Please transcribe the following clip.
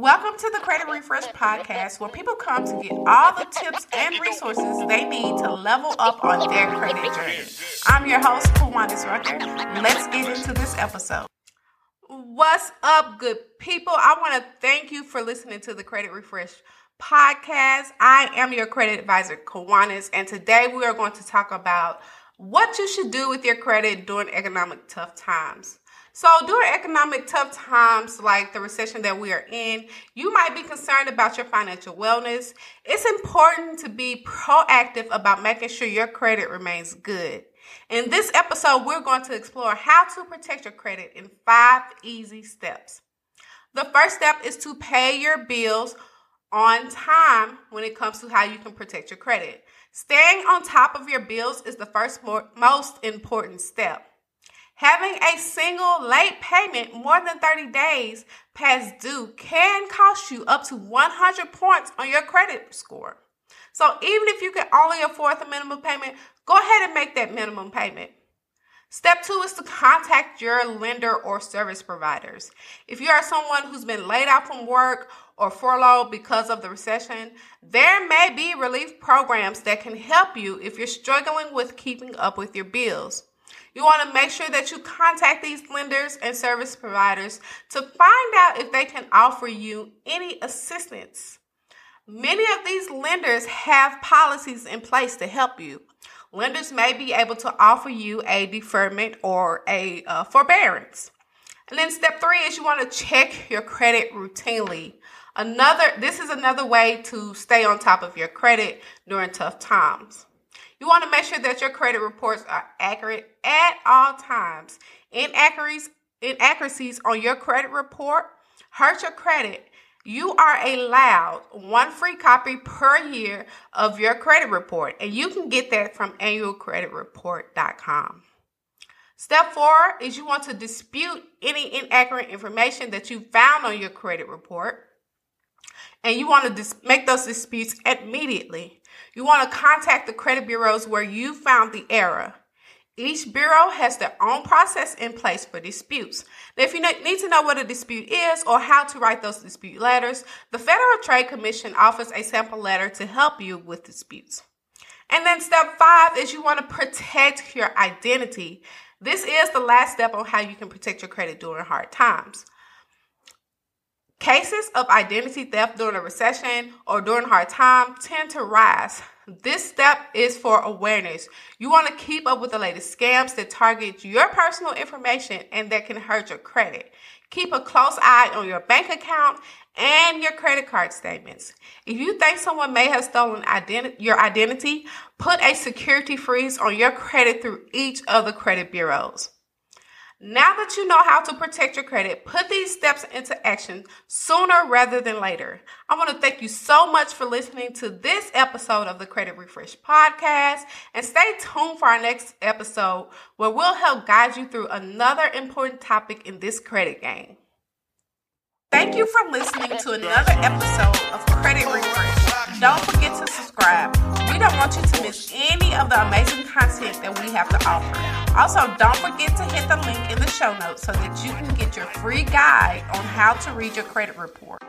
Welcome to the Credit Refresh Podcast, where people come to get all the tips and resources they need to level up on their credit journey. I'm your host, Kiwanis Rucker. Let's get into this episode. What's up, good people? I want to thank you for listening to the Credit Refresh Podcast. I am your credit advisor, Kiwanis, and today we are going to talk about what you should do with your credit during economic tough times. So, during economic tough times like the recession that we are in, you might be concerned about your financial wellness. It's important to be proactive about making sure your credit remains good. In this episode, we're going to explore how to protect your credit in five easy steps. The first step is to pay your bills on time when it comes to how you can protect your credit. Staying on top of your bills is the first most important step. Having a single late payment more than 30 days past due can cost you up to 100 points on your credit score. So even if you can only afford the minimum payment, go ahead and make that minimum payment. Step two is to contact your lender or service providers. If you are someone who's been laid out from work or furloughed because of the recession, there may be relief programs that can help you if you're struggling with keeping up with your bills. You want to make sure that you contact these lenders and service providers to find out if they can offer you any assistance. Many of these lenders have policies in place to help you. Lenders may be able to offer you a deferment or a uh, forbearance. And then step three is you want to check your credit routinely. Another, this is another way to stay on top of your credit during tough times. You want to make sure that your credit reports are accurate at all times. Inaccuracies, inaccuracies on your credit report hurt your credit. You are allowed one free copy per year of your credit report, and you can get that from annualcreditreport.com. Step four is you want to dispute any inaccurate information that you found on your credit report, and you want to dis- make those disputes immediately. You want to contact the credit bureaus where you found the error. Each bureau has their own process in place for disputes. Now, if you need to know what a dispute is or how to write those dispute letters, the Federal Trade Commission offers a sample letter to help you with disputes. And then step five is you want to protect your identity. This is the last step on how you can protect your credit during hard times. Cases of identity theft during a recession or during hard time tend to rise. This step is for awareness. You want to keep up with the latest scams that target your personal information and that can hurt your credit. Keep a close eye on your bank account and your credit card statements. If you think someone may have stolen identi- your identity, put a security freeze on your credit through each of the credit bureaus. Now that you know how to protect your credit, put these steps into action sooner rather than later. I want to thank you so much for listening to this episode of the Credit Refresh Podcast and stay tuned for our next episode where we'll help guide you through another important topic in this credit game. Thank you for listening to another episode of Credit Refresh. Don't forget to subscribe. We don't want you to miss any of the amazing content that we have to offer. Also, don't forget to hit the link in the show notes so that you can get your free guide on how to read your credit report.